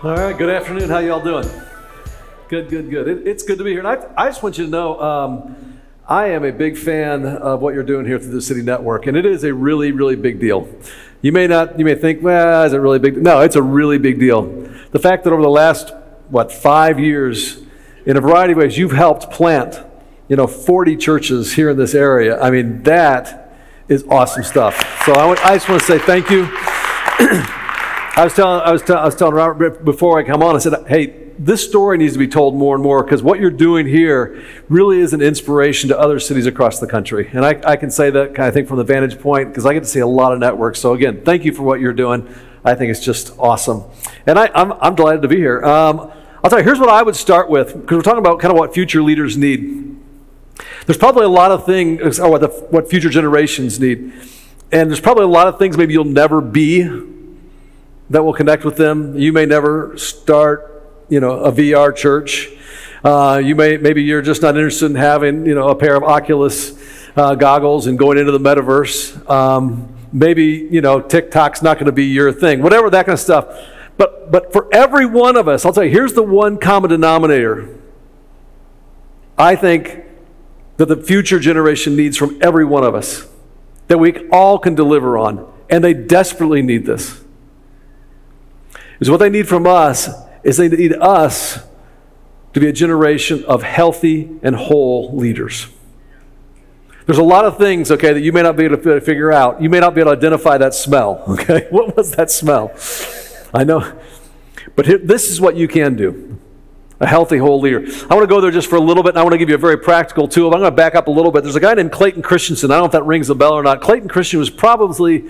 All right, good afternoon. How y'all doing? Good, good, good. It, it's good to be here. And I, I just want you to know um, I am a big fan of what you're doing here through the City Network, and it is a really, really big deal. You may not, you may think, well, is it really big? No, it's a really big deal. The fact that over the last, what, five years, in a variety of ways, you've helped plant, you know, 40 churches here in this area. I mean, that is awesome stuff. So I, I just want to say thank you. I was telling, I was, t- I was telling Robert before I come on, I said, hey, this story needs to be told more and more because what you're doing here really is an inspiration to other cities across the country. And I, I can say that, I think, from the vantage point because I get to see a lot of networks. So, again, thank you for what you're doing. I think it's just awesome. And I, am I'm, I'm delighted to be here. Um, I'll tell you, here's what I would start with because we're talking about kind of what future leaders need. There's probably a lot of things, or what, the, what future generations need. And there's probably a lot of things maybe you'll never be that will connect with them. You may never start you know, a VR church. Uh, you may maybe you're just not interested in having you know a pair of Oculus uh, goggles and going into the metaverse. Um, maybe you know TikTok's not going to be your thing. Whatever that kind of stuff. But but for every one of us, I'll tell you, here's the one common denominator. I think that the future generation needs from every one of us that we all can deliver on, and they desperately need this. Is what they need from us is they need us to be a generation of healthy and whole leaders. There's a lot of things, okay, that you may not be able to figure out. You may not be able to identify that smell, okay? What was that smell? I know. But here, this is what you can do a healthy whole leader. I want to go there just for a little bit, and I want to give you a very practical tool. I'm going to back up a little bit. There's a guy named Clayton Christensen. I don't know if that rings a bell or not. Clayton Christensen was probably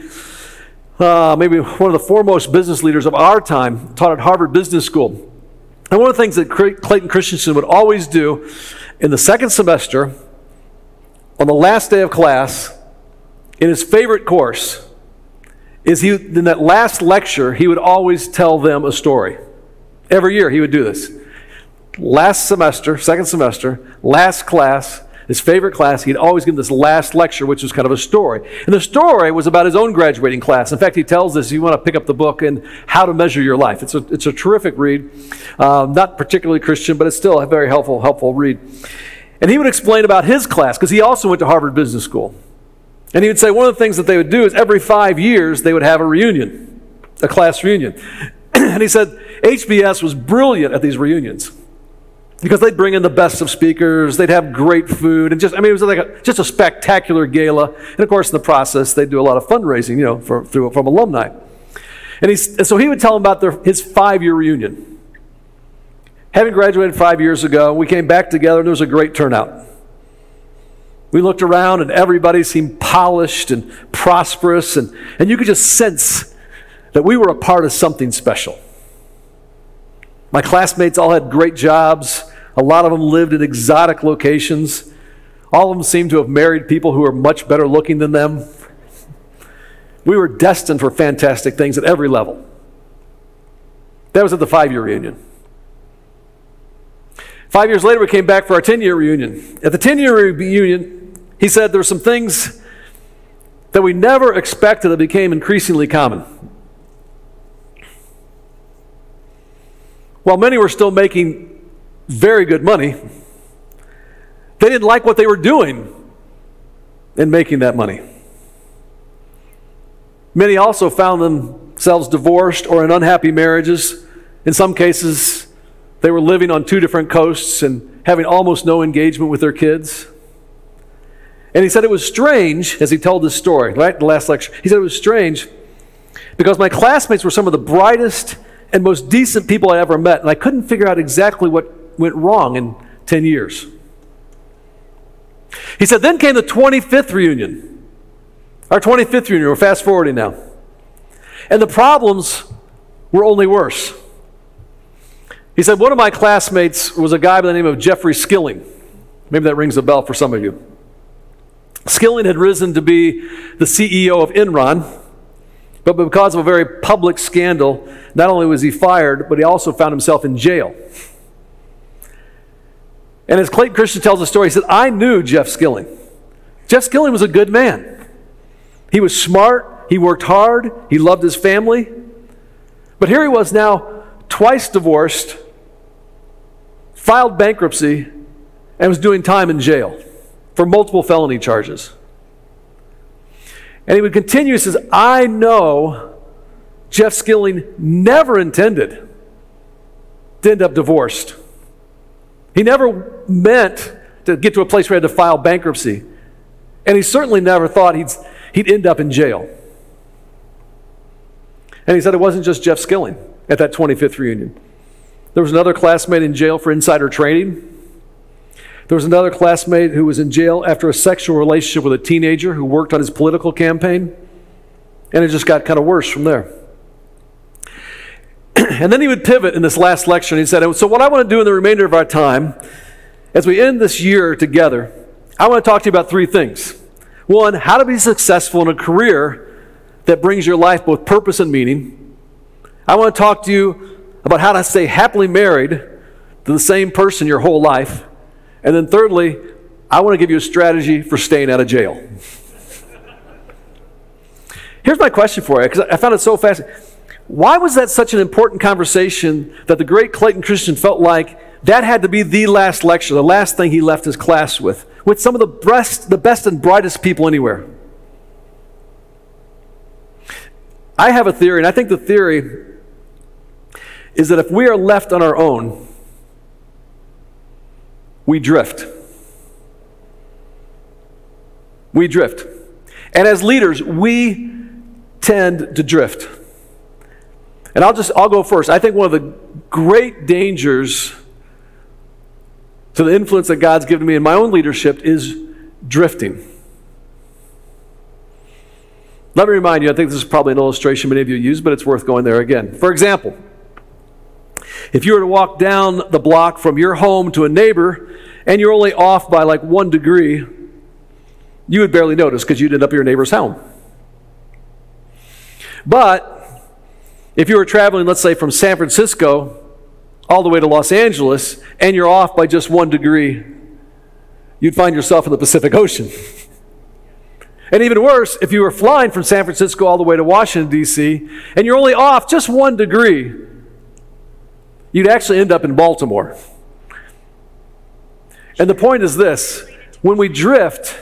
uh, maybe one of the foremost business leaders of our time, taught at Harvard Business School. And one of the things that Clayton Christensen would always do in the second semester, on the last day of class, in his favorite course, is he in that last lecture, he would always tell them a story. Every year he would do this. Last semester, second semester, last class, his favorite class, he'd always give this last lecture, which was kind of a story. And the story was about his own graduating class. In fact, he tells this, you want to pick up the book and How to Measure Your Life. It's a, it's a terrific read. Um, not particularly Christian, but it's still a very helpful, helpful read. And he would explain about his class, because he also went to Harvard Business School. And he would say one of the things that they would do is every five years they would have a reunion, a class reunion. and he said HBS was brilliant at these reunions because they'd bring in the best of speakers, they'd have great food, and just, I mean, it was like a, just a spectacular gala. And of course, in the process, they'd do a lot of fundraising, you know, for, through, from alumni. And, he's, and so he would tell them about their, his five year reunion. Having graduated five years ago, we came back together, and there was a great turnout. We looked around, and everybody seemed polished and prosperous, and, and you could just sense that we were a part of something special. My classmates all had great jobs. A lot of them lived in exotic locations. All of them seemed to have married people who were much better looking than them. We were destined for fantastic things at every level. That was at the five year reunion. Five years later, we came back for our 10 year reunion. At the 10 year reunion, he said there were some things that we never expected that became increasingly common. While many were still making very good money, they didn't like what they were doing in making that money. Many also found themselves divorced or in unhappy marriages. In some cases, they were living on two different coasts and having almost no engagement with their kids. And he said it was strange as he told this story, right? The last lecture. He said it was strange because my classmates were some of the brightest and most decent people I ever met, and I couldn't figure out exactly what went wrong in 10 years. He said, then came the 25th reunion. Our 25th reunion, we're fast forwarding now. And the problems were only worse. He said, one of my classmates was a guy by the name of Jeffrey Skilling. Maybe that rings a bell for some of you. Skilling had risen to be the CEO of Enron but because of a very public scandal, not only was he fired, but he also found himself in jail. And as Clayton Christensen tells the story, he said, I knew Jeff Skilling. Jeff Skilling was a good man. He was smart, he worked hard, he loved his family. But here he was now, twice divorced, filed bankruptcy, and was doing time in jail for multiple felony charges. And he would continue, he says, I know Jeff Skilling never intended to end up divorced. He never meant to get to a place where he had to file bankruptcy. And he certainly never thought he'd, he'd end up in jail. And he said it wasn't just Jeff Skilling at that 25th reunion. There was another classmate in jail for insider trading. There was another classmate who was in jail after a sexual relationship with a teenager who worked on his political campaign. And it just got kind of worse from there. and then he would pivot in this last lecture and he said, So, what I want to do in the remainder of our time, as we end this year together, I want to talk to you about three things. One, how to be successful in a career that brings your life both purpose and meaning. I want to talk to you about how to stay happily married to the same person your whole life. And then, thirdly, I want to give you a strategy for staying out of jail. Here's my question for you, because I found it so fascinating. Why was that such an important conversation that the great Clayton Christensen felt like that had to be the last lecture, the last thing he left his class with, with some of the best, the best and brightest people anywhere? I have a theory, and I think the theory is that if we are left on our own, we drift. We drift. And as leaders, we tend to drift. And I'll just I'll go first. I think one of the great dangers to the influence that God's given me in my own leadership is drifting. Let me remind you, I think this is probably an illustration many of you use, but it's worth going there again. For example, if you were to walk down the block from your home to a neighbor and you're only off by like one degree, you would barely notice because you'd end up at your neighbor's home. But if you were traveling, let's say, from San Francisco all the way to Los Angeles and you're off by just one degree, you'd find yourself in the Pacific Ocean. and even worse, if you were flying from San Francisco all the way to Washington, D.C., and you're only off just one degree, you'd actually end up in Baltimore. And the point is this when we drift,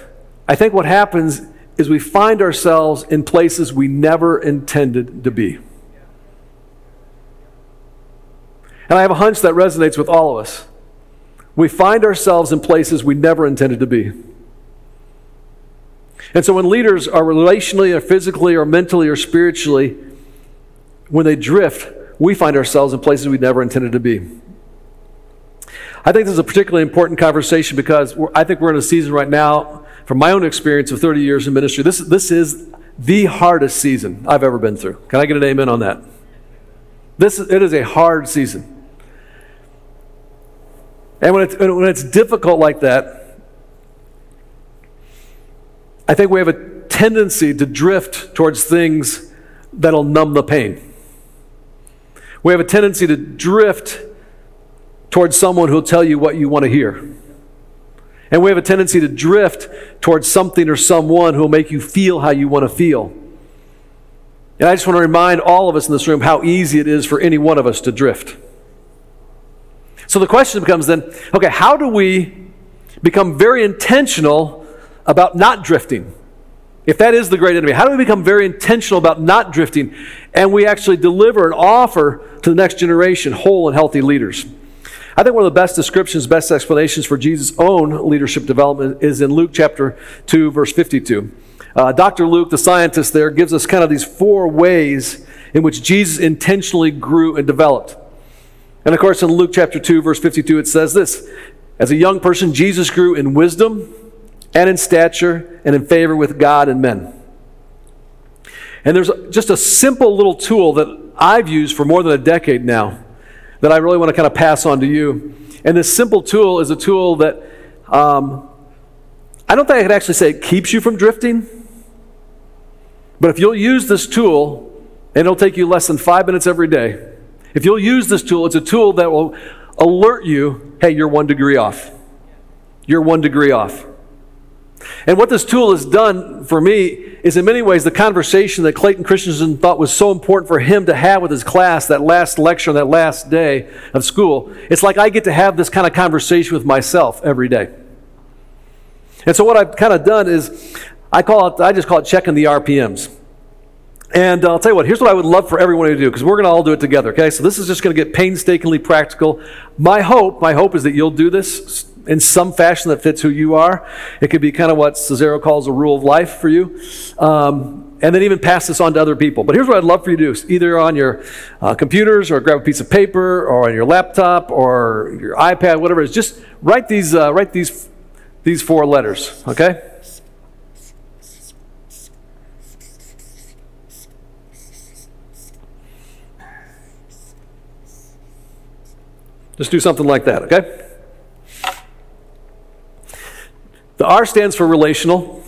I think what happens is we find ourselves in places we never intended to be. And I have a hunch that resonates with all of us. We find ourselves in places we never intended to be. And so when leaders are relationally or physically or mentally or spiritually, when they drift, we find ourselves in places we never intended to be. I think this is a particularly important conversation because I think we're in a season right now, from my own experience of 30 years in ministry, this, this is the hardest season I've ever been through. Can I get an amen on that? This, it is a hard season. And when it's, when it's difficult like that, I think we have a tendency to drift towards things that'll numb the pain. We have a tendency to drift towards someone who'll tell you what you want to hear. And we have a tendency to drift towards something or someone who'll make you feel how you want to feel. And I just want to remind all of us in this room how easy it is for any one of us to drift. So the question becomes then okay, how do we become very intentional about not drifting? If that is the great enemy, how do we become very intentional about not drifting and we actually deliver and offer to the next generation whole and healthy leaders? I think one of the best descriptions, best explanations for Jesus' own leadership development is in Luke chapter 2, verse 52. Uh, Dr. Luke, the scientist there, gives us kind of these four ways in which Jesus intentionally grew and developed. And of course, in Luke chapter 2, verse 52, it says this As a young person, Jesus grew in wisdom and in stature and in favor with God and men. And there's just a simple little tool that I've used for more than a decade now that I really want to kind of pass on to you. And this simple tool is a tool that um, I don't think I could actually say it keeps you from drifting. But if you'll use this tool, and it'll take you less than five minutes every day. If you'll use this tool, it's a tool that will alert you hey, you're one degree off. You're one degree off. And what this tool has done for me is, in many ways, the conversation that Clayton Christensen thought was so important for him to have with his class that last lecture, on that last day of school. It's like I get to have this kind of conversation with myself every day. And so, what I've kind of done is, I call it, I just call it checking the RPMs. And I'll tell you what, here's what I would love for everyone to do, because we're going to all do it together, okay? So this is just going to get painstakingly practical. My hope, my hope is that you'll do this in some fashion that fits who you are. It could be kind of what Scazzero calls a rule of life for you. Um, and then even pass this on to other people. But here's what I'd love for you to do either on your uh, computers or grab a piece of paper or on your laptop or your iPad, whatever it is, just write these, uh, write these, these four letters, okay? Just do something like that, okay? The R stands for relational,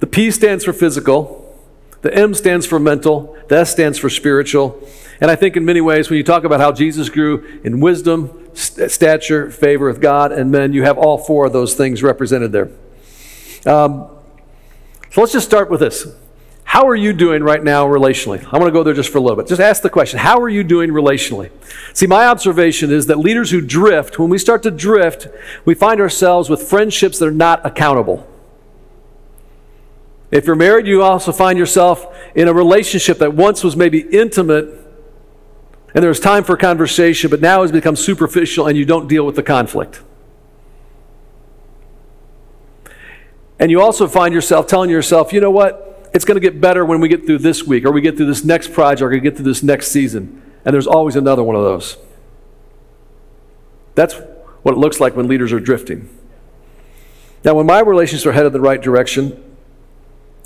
the P stands for physical, the M stands for mental, the S stands for spiritual. And I think in many ways, when you talk about how Jesus grew in wisdom, st- stature, favor with God and men, you have all four of those things represented there. Um, so let's just start with this. How are you doing right now relationally? I want to go there just for a little bit. Just ask the question How are you doing relationally? See, my observation is that leaders who drift, when we start to drift, we find ourselves with friendships that are not accountable. If you're married, you also find yourself in a relationship that once was maybe intimate and there was time for conversation, but now has become superficial and you don't deal with the conflict. And you also find yourself telling yourself, you know what? It's going to get better when we get through this week or we get through this next project or we get through this next season. And there's always another one of those. That's what it looks like when leaders are drifting. Now, when my relationships are headed the right direction,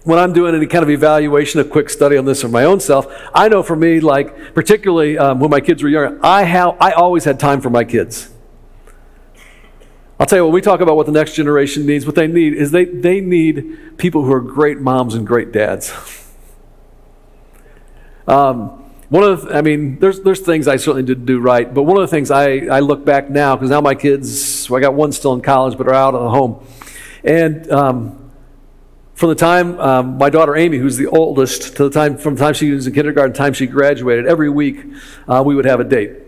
when I'm doing any kind of evaluation, a quick study on this of my own self, I know for me, like particularly um, when my kids were younger, I, ha- I always had time for my kids. I'll tell you, when we talk about what the next generation needs, what they need is they, they need people who are great moms and great dads. Um, one of the, I mean, there's, there's things I certainly did do right, but one of the things I, I look back now, because now my kids, well, I got one still in college, but are out of the home. And um, from the time um, my daughter Amy, who's the oldest, to the time, from the time she was in kindergarten, time she graduated, every week uh, we would have a date.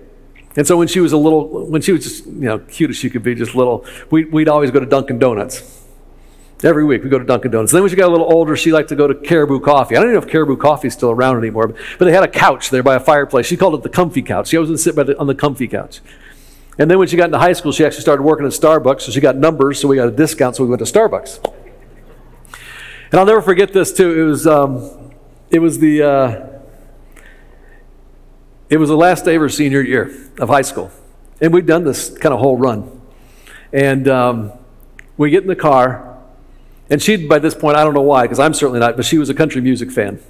And so when she was a little, when she was just, you know, cute as she could be, just little, we, we'd always go to Dunkin' Donuts. Every week we go to Dunkin' Donuts. And then when she got a little older, she liked to go to Caribou Coffee. I don't even know if Caribou Coffee is still around anymore, but, but they had a couch there by a fireplace. She called it the comfy couch. She always would sit the, on the comfy couch. And then when she got into high school, she actually started working at Starbucks, so she got numbers, so we got a discount, so we went to Starbucks. And I'll never forget this too. It was, um, it was the, uh, it was the last day of her senior year of high school. And we'd done this kind of whole run. And um, we get in the car, and she, by this point, I don't know why, because I'm certainly not, but she was a country music fan.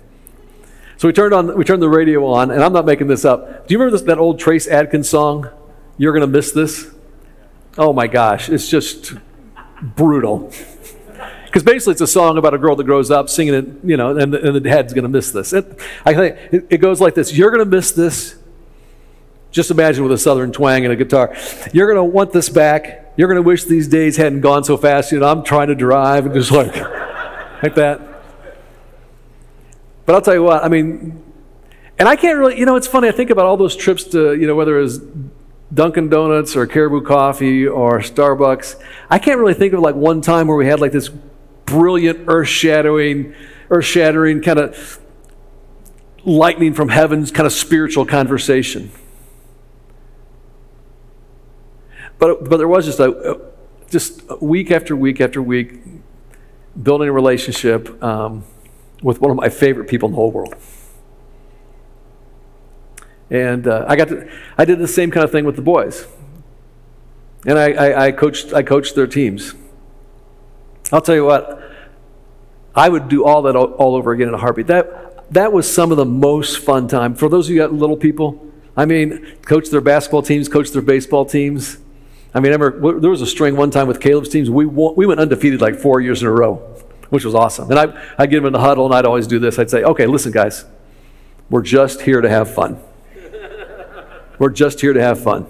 So we turned on, we turned the radio on, and I'm not making this up. Do you remember this, that old Trace Adkins song? You're gonna miss this. Oh my gosh, it's just brutal. Because basically, it's a song about a girl that grows up singing it, you know, and the, and the dad's going to miss this. It, I think it, it goes like this You're going to miss this. Just imagine with a southern twang and a guitar. You're going to want this back. You're going to wish these days hadn't gone so fast. You know, I'm trying to drive and just like, like that. But I'll tell you what, I mean, and I can't really, you know, it's funny. I think about all those trips to, you know, whether it was Dunkin' Donuts or Caribou Coffee or Starbucks. I can't really think of like one time where we had like this brilliant, earth shattering, earth shattering kind of lightning from heaven's kind of spiritual conversation. But, but there was just a, just week after week after week building a relationship um, with one of my favorite people in the whole world. And uh, I got to, I did the same kind of thing with the boys. And I, I, I, coached, I coached their teams. I'll tell you what, I would do all that all, over again in a heartbeat. That, that was some of the most fun time. For those of you got little people, I mean, coach their basketball teams, coach their baseball teams. I mean, I remember there was a string one time with Caleb's teams. We, won, we went undefeated like four years in a row, which was awesome. And I, I'd get them in the huddle and I'd always do this. I'd say, okay, listen, guys, we're just here to have fun. we're just here to have fun.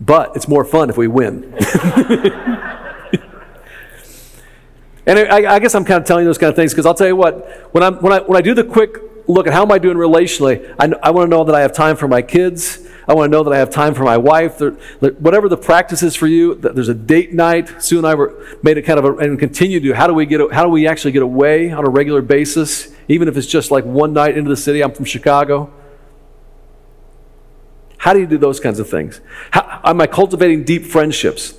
But it's more fun if we win. And I, I guess I'm kind of telling you those kind of things because I'll tell you what, when, I'm, when, I, when I do the quick look at how am I doing relationally, I, I want to know that I have time for my kids. I want to know that I have time for my wife. There, whatever the practice is for you, there's a date night. Sue and I were made it kind of a, and continue to. How do we get? How do we actually get away on a regular basis, even if it's just like one night into the city? I'm from Chicago. How do you do those kinds of things? How, am I cultivating deep friendships?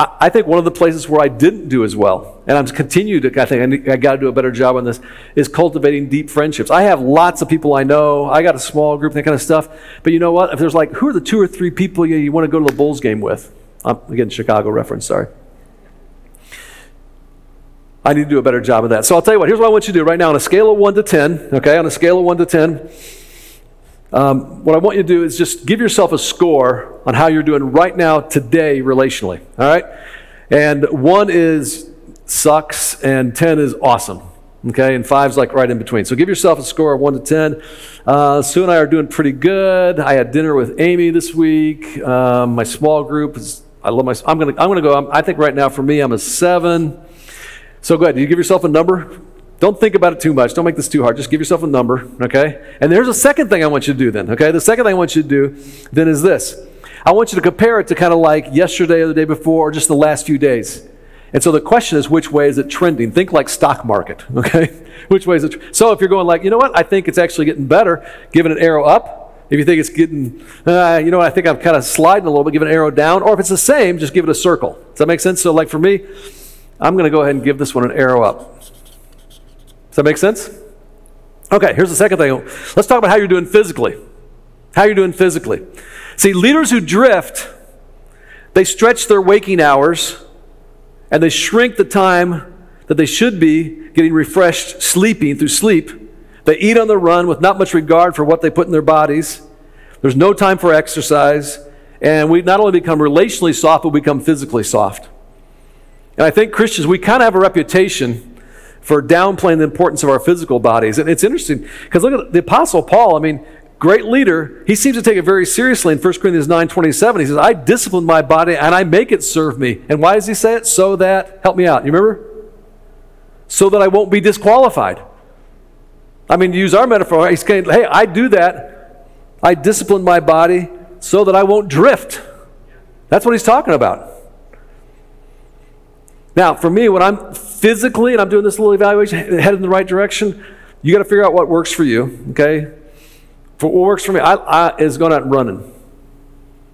I, think one of the places where I didn't do as well, and I'm continue to, I think I, I got to do a better job on this, is cultivating deep friendships. I have lots of people I know. I got a small group, that kind of stuff. But you know what? If there's like, who are the two or three people you, you want to go to the Bulls game with? Um, again, Chicago reference, sorry. I need to do a better job of that. So I'll tell you what, here's what I want you to do right now on a scale of 1 to 10, okay? On a scale of 1 to 10, um, what I want you to do is just give yourself a score on how you're doing right now, today, relationally. All right? And one is sucks, and 10 is awesome. Okay? And five's like right in between. So give yourself a score of 1 to 10. Uh, Sue and I are doing pretty good. I had dinner with Amy this week. Um, my small group is, I love my, I'm to I'm gonna go, I think right now for me, I'm a 7. So go ahead. You give yourself a number? Don't think about it too much. Don't make this too hard. Just give yourself a number, okay? And there's a second thing I want you to do then, okay? The second thing I want you to do then is this. I want you to compare it to kind of like yesterday or the day before or just the last few days. And so the question is, which way is it trending? Think like stock market, okay? which way is it? Tr- so if you're going like, you know what? I think it's actually getting better, give it an arrow up. If you think it's getting, uh, you know what? I think I'm kind of sliding a little bit, give an arrow down. Or if it's the same, just give it a circle. Does that make sense? So like for me, I'm going to go ahead and give this one an arrow up that make sense? Okay, here's the second thing. Let's talk about how you're doing physically. How you're doing physically. See, leaders who drift, they stretch their waking hours and they shrink the time that they should be getting refreshed sleeping through sleep. They eat on the run with not much regard for what they put in their bodies. There's no time for exercise. And we not only become relationally soft, but we become physically soft. And I think Christians, we kind of have a reputation for downplaying the importance of our physical bodies. And it's interesting because look at the Apostle Paul. I mean, great leader. He seems to take it very seriously in 1 Corinthians 9 27. He says, I discipline my body and I make it serve me. And why does he say it? So that, help me out. You remember? So that I won't be disqualified. I mean, use our metaphor, he's saying, hey, I do that. I discipline my body so that I won't drift. That's what he's talking about. Now, for me, when I'm physically and I'm doing this little evaluation, headed in the right direction, you got to figure out what works for you, okay? For what works for me I, I, is going out and running.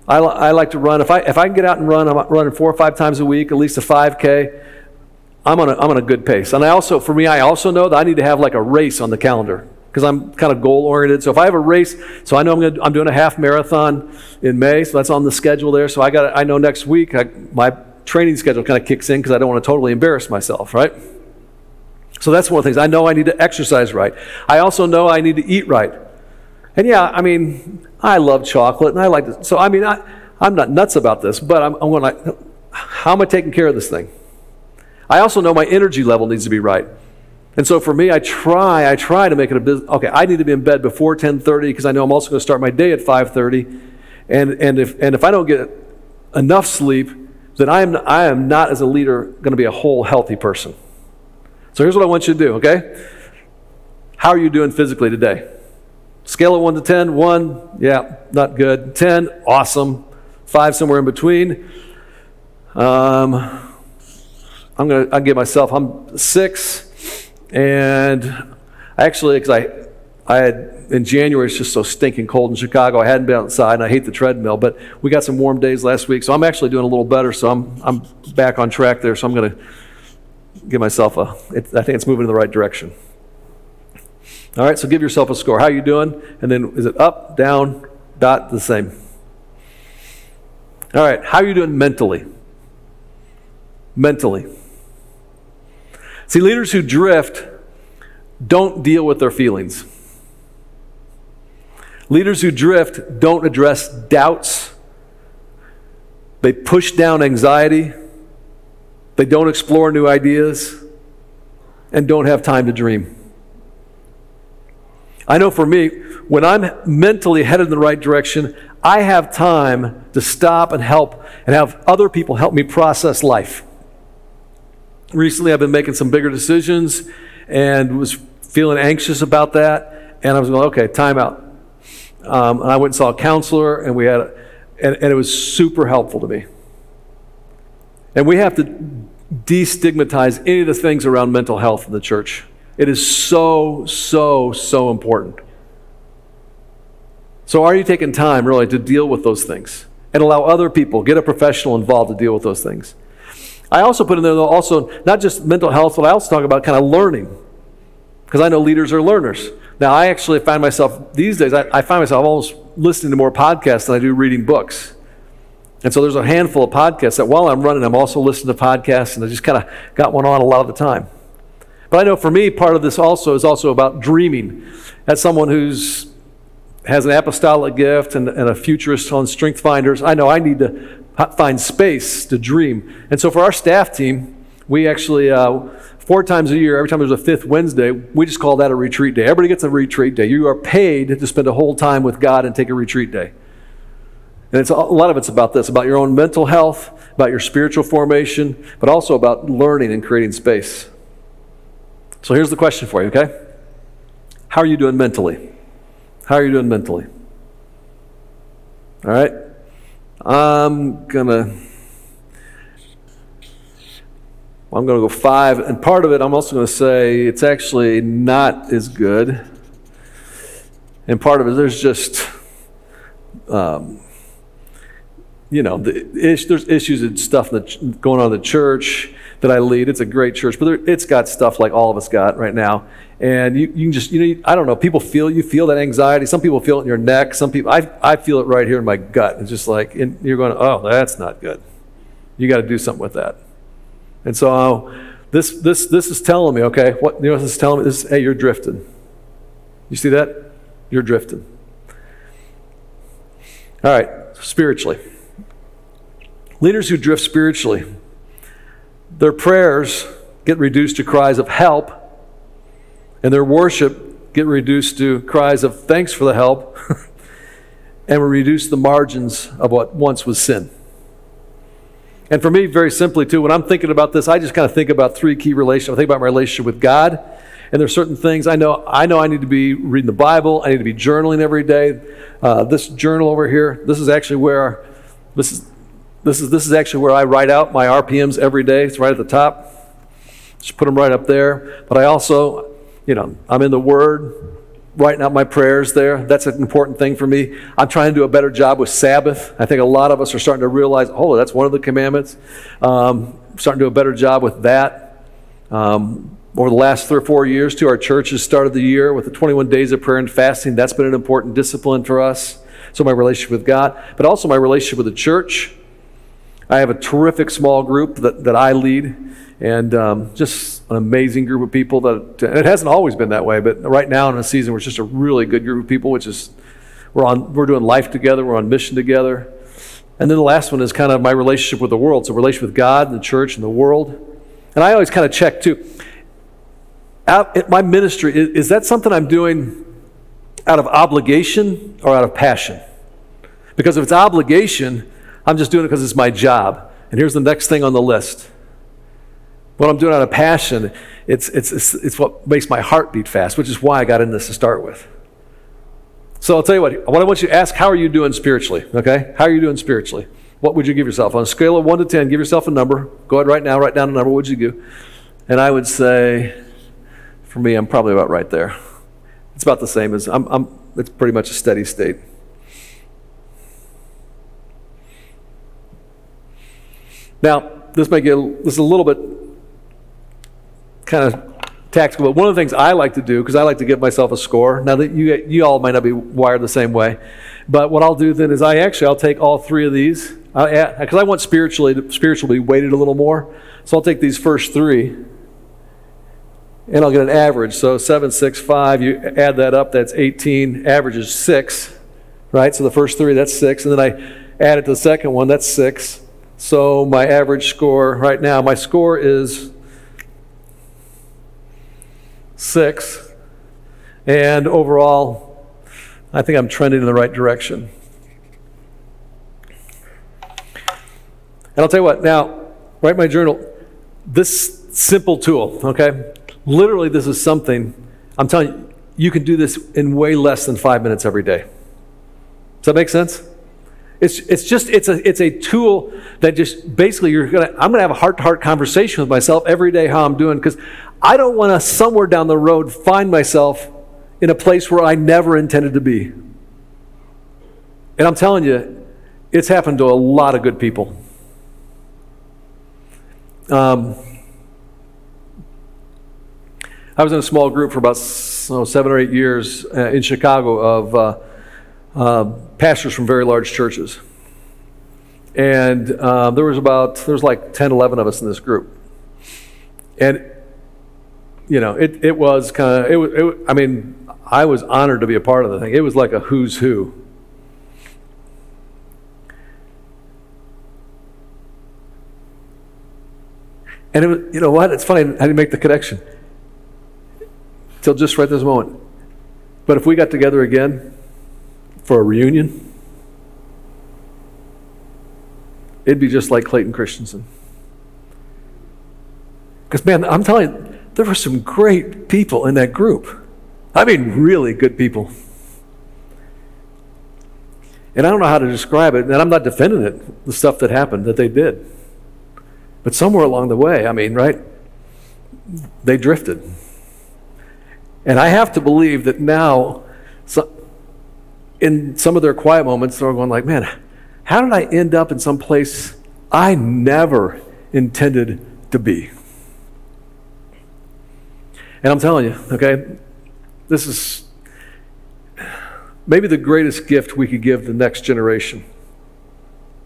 I, I like to run. If I, if I can get out and run, I'm running four or five times a week, at least a 5K. I'm on a, I'm on a good pace. And I also, for me, I also know that I need to have like a race on the calendar because I'm kind of goal oriented. So if I have a race, so I know I'm, gonna, I'm doing a half marathon in May, so that's on the schedule there. So I got I know next week I, my training schedule kind of kicks in because I don't want to totally embarrass myself, right? So that's one of the things. I know I need to exercise right. I also know I need to eat right. And yeah, I mean, I love chocolate and I like to, so I mean, I, I'm not nuts about this, but I'm, I'm going like, how am I taking care of this thing? I also know my energy level needs to be right. And so for me, I try, I try to make it a business. Okay, I need to be in bed before 10:30 because I know I'm also going to start my day at 5:30. And and if and if I don't get enough sleep, then I am, I am not, as a leader, going to be a whole healthy person. So here's what I want you to do, okay? How are you doing physically today? Scale of 1 to 10. 1, yeah, not good. 10, awesome. 5, somewhere in between. Um, I'm going to I'll give myself, I'm 6. And actually, because I, I had in January it's just so stinking cold in Chicago. I hadn't been outside, and I hate the treadmill. But we got some warm days last week, so I'm actually doing a little better. So I'm I'm back on track there. So I'm going to give myself a. It, I think it's moving in the right direction. All right, so give yourself a score. How are you doing? And then is it up, down, dot, the same? All right, how are you doing mentally? Mentally. See, leaders who drift don't deal with their feelings. Leaders who drift don't address doubts. They push down anxiety. They don't explore new ideas and don't have time to dream. I know for me, when I'm mentally headed in the right direction, I have time to stop and help and have other people help me process life. recently I've been making some bigger decisions and was feeling anxious about that. And I was going, okay, time out. Um, and I went and saw a counselor, and we had, a, and, and it was super helpful to me. And we have to destigmatize any of the things around mental health in the church. It is so, so, so important. So, are you taking time really to deal with those things and allow other people, get a professional involved to deal with those things? I also put in there, though, also not just mental health, but I also talk about kind of learning because I know leaders are learners. Now, I actually find myself these days, I, I find myself almost listening to more podcasts than I do reading books. And so there's a handful of podcasts that while I'm running, I'm also listening to podcasts, and I just kind of got one on a lot of the time. But I know for me, part of this also is also about dreaming. As someone who's has an apostolic gift and, and a futurist on Strength Finders, I know I need to find space to dream. And so for our staff team, we actually, uh, four times a year, every time there's a fifth Wednesday, we just call that a retreat day. Everybody gets a retreat day. You are paid to spend a whole time with God and take a retreat day. And it's a lot of it's about this, about your own mental health, about your spiritual formation, but also about learning and creating space. So here's the question for you, okay? How are you doing mentally? How are you doing mentally? All right? I'm going to I'm going to go five. And part of it, I'm also going to say it's actually not as good. And part of it, there's just, um, you know, the ish, there's issues and stuff going on in the church that I lead. It's a great church, but there, it's got stuff like all of us got right now. And you, you can just, you know, I don't know, people feel, you feel that anxiety. Some people feel it in your neck. Some people, I, I feel it right here in my gut. It's just like, and you're going, oh, that's not good. You got to do something with that. And so uh, this, this, this is telling me, okay, what, you know, this is telling me, this is, hey, you're drifting. You see that? You're drifting. All right, spiritually. Leaders who drift spiritually, their prayers get reduced to cries of help, and their worship get reduced to cries of thanks for the help, and we reduce the margins of what once was sin. And for me, very simply, too, when I'm thinking about this, I just kind of think about three key relationships. I think about my relationship with God, and there's certain things I know. I know I need to be reading the Bible. I need to be journaling every day. Uh, this journal over here, this is actually where this is. This is this is actually where I write out my RPMs every day. It's right at the top. Just put them right up there. But I also, you know, I'm in the Word writing out my prayers there. That's an important thing for me. I'm trying to do a better job with Sabbath. I think a lot of us are starting to realize, oh, that's one of the commandments. Um, starting to do a better job with that. Um, over the last three or four years, too, our church has started the year with the 21 days of prayer and fasting. That's been an important discipline for us. So, my relationship with God, but also my relationship with the church. I have a terrific small group that, that I lead and um, just an amazing group of people that it hasn't always been that way but right now in a season where it's just a really good group of people which is we're on we're doing life together we're on mission together. And then the last one is kind of my relationship with the world. So relationship with god and the church and the world. And i always kind of check too. Out, my ministry is, is that something i'm doing out of obligation or out of passion? Because if it's obligation i'm just doing it because it's my job and here's the next thing on the list what I'm doing out of passion, it's, it's, it's, it's what makes my heart beat fast, which is why I got in this to start with. So I'll tell you what, what I want you to ask, how are you doing spiritually? Okay? How are you doing spiritually? What would you give yourself? On a scale of 1 to 10, give yourself a number. Go ahead right now, write down a number. What would you do? And I would say, for me, I'm probably about right there. It's about the same as, I'm, I'm, it's pretty much a steady state. Now, this may get this is a little bit kind of tactical. But one of the things I like to do, because I like to give myself a score. Now that you you all might not be wired the same way, but what I'll do then is I actually I'll take all three of these because I, want spiritually spiritually weighted a little more. So I'll take these first three, and I'll get an average. So seven, six, five. You add that up, that's eighteen. Average is six, right? So the first three, that's six, and then I add it to the second one, that's six. So my average score right now, my score is six. And overall, I think I'm trending in the right direction. And I'll tell you what, now, write my journal. This simple tool, okay? Literally, this is something, I'm telling you, you can do this in way less than five minutes every day. Does that make sense? It's, it's just it's a it's a tool that just basically you're gonna I'm gonna have a heart to heart conversation with myself every day how I'm doing because I don't want to somewhere down the road find myself in a place where I never intended to be. And I'm telling you, it's happened to a lot of good people. Um, I was in a small group for about oh, seven or eight years uh, in Chicago of uh, uh, pastors from very large churches. And uh, there was about, there was like 10, 11 of us in this group. And, you know, it, it was kind of, it, it, I mean, I was honored to be a part of the thing. It was like a who's who. And it was, you know what? It's funny, I didn't make the connection till just right this moment. But if we got together again for a reunion, it'd be just like Clayton Christensen. Because, man, I'm telling you, there were some great people in that group. I mean, really good people. And I don't know how to describe it, and I'm not defending it, the stuff that happened that they did. But somewhere along the way, I mean, right? They drifted. And I have to believe that now, in some of their quiet moments, they're going like, man, how did I end up in some place I never intended to be? And I'm telling you, okay, this is maybe the greatest gift we could give the next generation.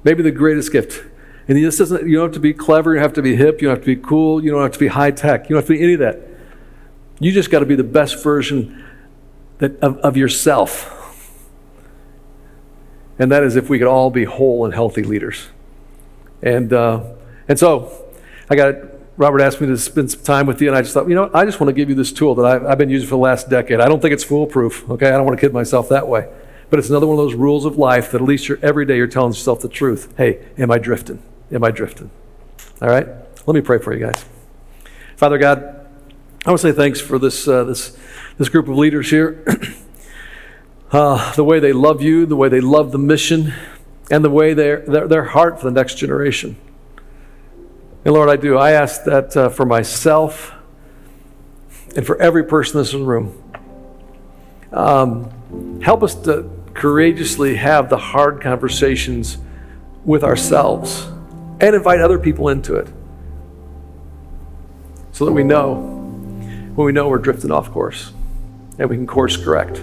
Maybe the greatest gift. And this doesn't, you don't have to be clever, you don't have to be hip, you don't have to be cool, you don't have to be high tech, you don't have to be any of that. You just got to be the best version that, of, of yourself. And that is if we could all be whole and healthy leaders. And, uh, and so I got Robert asked me to spend some time with you, and I just thought, you know, I just want to give you this tool that I've, I've been using for the last decade. I don't think it's foolproof, okay? I don't want to kid myself that way. But it's another one of those rules of life that at least you're, every day you're telling yourself the truth. Hey, am I drifting? Am I drifting? All right? Let me pray for you guys. Father God, I want to say thanks for this, uh, this, this group of leaders here. uh, the way they love you, the way they love the mission, and the way their, their, heart for the next generation. And Lord, I do. I ask that uh, for myself and for every person in this room. Um, help us to courageously have the hard conversations with ourselves and invite other people into it so that we know when we know we're drifting off course and we can course correct.